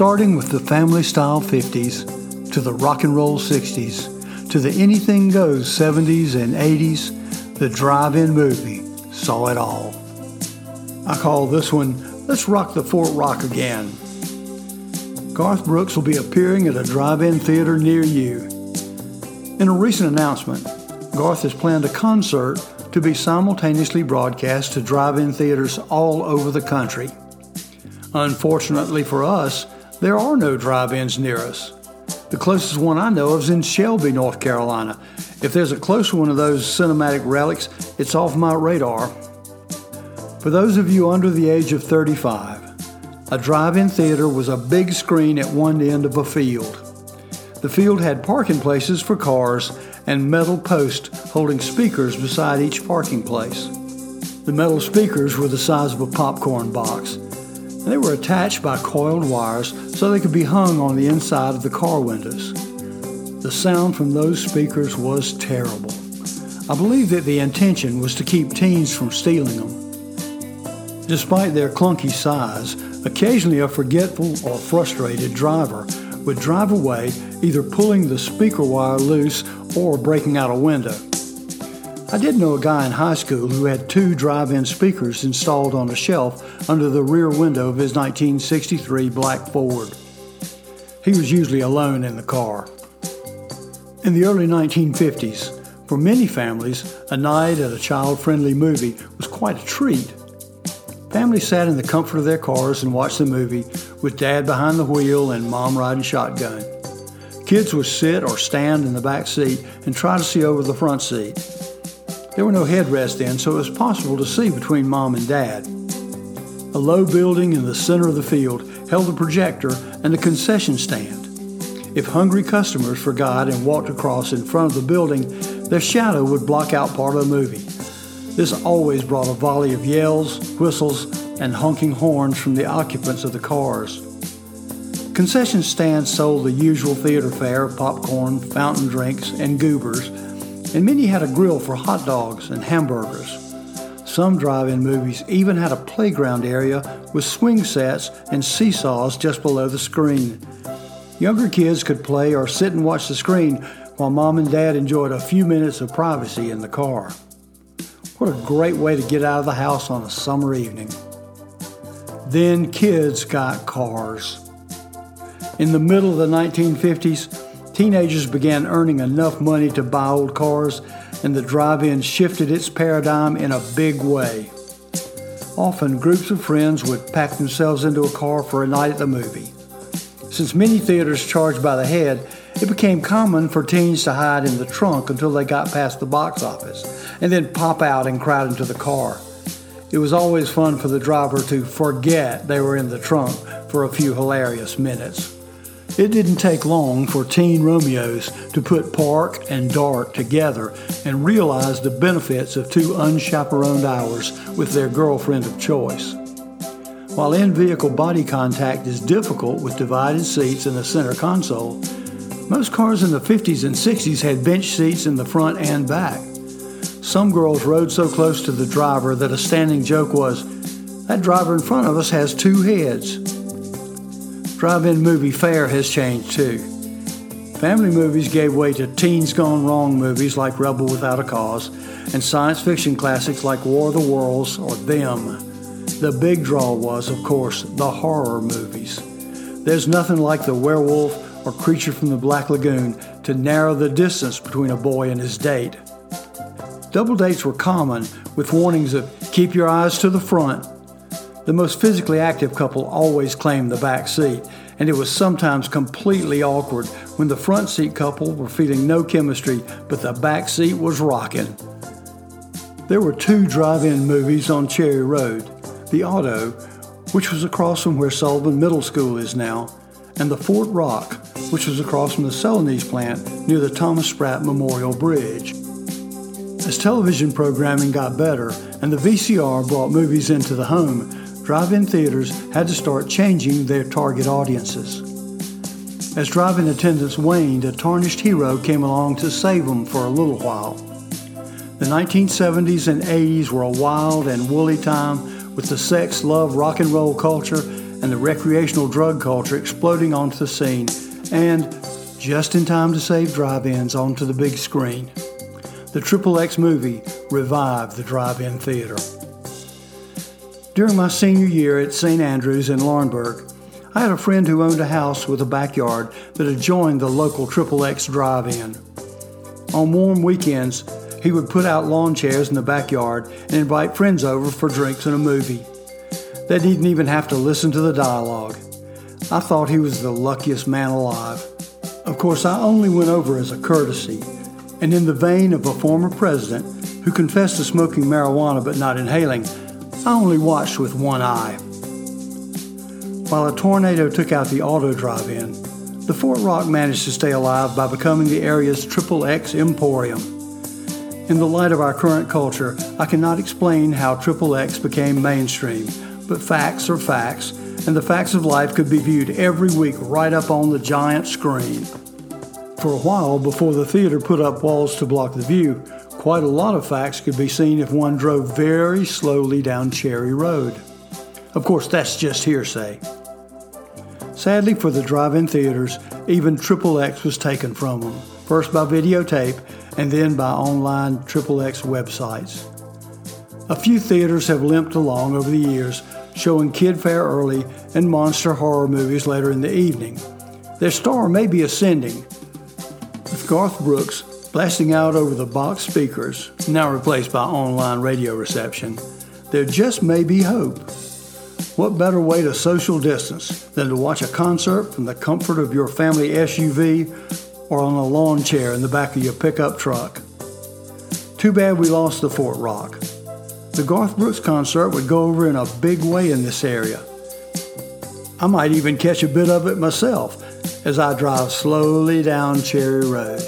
Starting with the family style 50s, to the rock and roll 60s, to the anything goes 70s and 80s, the drive in movie saw it all. I call this one Let's Rock the Fort Roc Again. Garth Brooks will be appearing at a drive in theater near you. In a recent announcement, Garth has planned a concert to be simultaneously broadcast to drive in theaters all over the country. Unfortunately for us, there are no drive ins near us. The closest one I know of is in Shelby, North Carolina. If there's a closer one of those cinematic relics, it's off my radar. For those of you under the age of 35, a drive in theater was a big screen at one end of a field. The field had parking places for cars and metal posts holding speakers beside each parking place. The metal speakers were the size of a popcorn box. They were attached by coiled wires so they could be hung on the inside of the car windows. The sound from those speakers was terrible. I believe that the intention was to keep teens from stealing them. Despite their clunky size, occasionally a forgetful or frustrated driver would drive away, either pulling the speaker wire loose or breaking out a window. I did know a guy in high school who had two drive in speakers installed on a shelf under the rear window of his 1963 black Ford. He was usually alone in the car. In the early 1950s, for many families, a night at a child friendly movie was quite a treat. Families sat in the comfort of their cars and watched the movie with dad behind the wheel and mom riding shotgun. Kids would sit or stand in the back seat and try to see over the front seat. There were no headrests then, so it was possible to see between mom and dad. A low building in the center of the field held a projector and a concession stand. If hungry customers forgot and walked across in front of the building, their shadow would block out part of the movie. This always brought a volley of yells, whistles, and honking horns from the occupants of the cars. Concession stands sold the usual theater fare of popcorn, fountain drinks, and goobers, and many had a grill for hot dogs and hamburgers. Some drive in movies even had a playground area with swing sets and seesaws just below the screen. Younger kids could play or sit and watch the screen while mom and dad enjoyed a few minutes of privacy in the car. What a great way to get out of the house on a summer evening. Then kids got cars. In the middle of the 1950s, teenagers began earning enough money to buy old cars, and the drive in shifted its paradigm in a big way. Often, groups of friends would pack themselves into a car for a night at the movie. Since many theaters charged by the head, it became common for teens to hide in the trunk until they got past the box office and then pop out and crowd into the car. It was always fun for the driver to forget they were in the trunk for a few hilarious minutes. It didn't take long for teen Romeos to put park and dark together and realize the benefits of two unchaperoned hours with their girlfriend of choice. While in vehicle body contact is difficult with divided seats in the center console, most cars in the 50s and 60s had bench seats in the front and back. Some girls rode so close to the driver that a standing joke was, That driver in front of us has two heads. Drive in movie fare has changed too. Family movies gave way to teens gone wrong movies like Rebel Without a Cause and science fiction classics like War of the Worlds or Them. The big draw was, of course, the horror movies. There's nothing like the werewolf or creature from the Black Lagoon to narrow the distance between a boy and his date. Double dates were common with warnings of keep your eyes to the front the most physically active couple always claimed the back seat, and it was sometimes completely awkward when the front seat couple were feeling no chemistry, but the back seat was rocking. There were two drive in movies on Cherry Road the Auto, which was across from where Sullivan Middle School is now, and the Fort Roc, which was across from the Celanese plant near the Thomas Spratt Memorial Bridge. As television programming got better and the VCR brought movies into the home, drive in theaters had to start changing their target audiences. As drive in attendance waned, a tarnished hero came along to save them for a little while. The 1970s and 80s were a wild and woolly time with the sex, love, rock and roll culture and the recreational drug culture exploding onto the scene, and just in time to save drive ins onto the big screen. The Triple X movie revived the drive in theater. During my senior year at St. Andrews in Laurinburg, I had a friend who owned a house with a backyard that adjoined the local Triple X drive in. On warm weekends, he would put out lawn chairs in the backyard and invite friends over for drinks and a movie. They didn't even have to listen to the dialogue. I thought he was the luckiest man alive. Of course, I only went over as a courtesy, and in the vein of a former president who confessed to smoking marijuana but not inhaling, I only watched with one eye. While a tornado took out the auto drive in, the Fort Roc managed to stay alive by becoming the area's Triple X Emporium. In the light of our current culture, I cannot explain how Triple X became mainstream, but facts are facts, and the facts of life could be viewed every week right up on the giant screen. For a while, before the theater put up walls to block the view, quite a lot of facts could be seen if one drove very slowly down Cherry Road. Of course, that's just hearsay. Sadly for the drive in theaters, even Triple X was taken from them, first by videotape and then by online Triple X websites. A few theaters have limped along over the years, showing kid fare early and monster horror movies later in the evening. Their star may be ascending, with Garth Brooks blasting out over the box speakers, now replaced by online radio reception. There just may be hope. What better way to social distance than to watch a concert from the comfort of your family SUV or on a lawn chair in the back of your pickup truck? Too bad we lost the Fort Roc. The Garth Brooks concert would go over in a big way in this area. I might even catch a bit of it myself as I drive slowly down Cherry Road.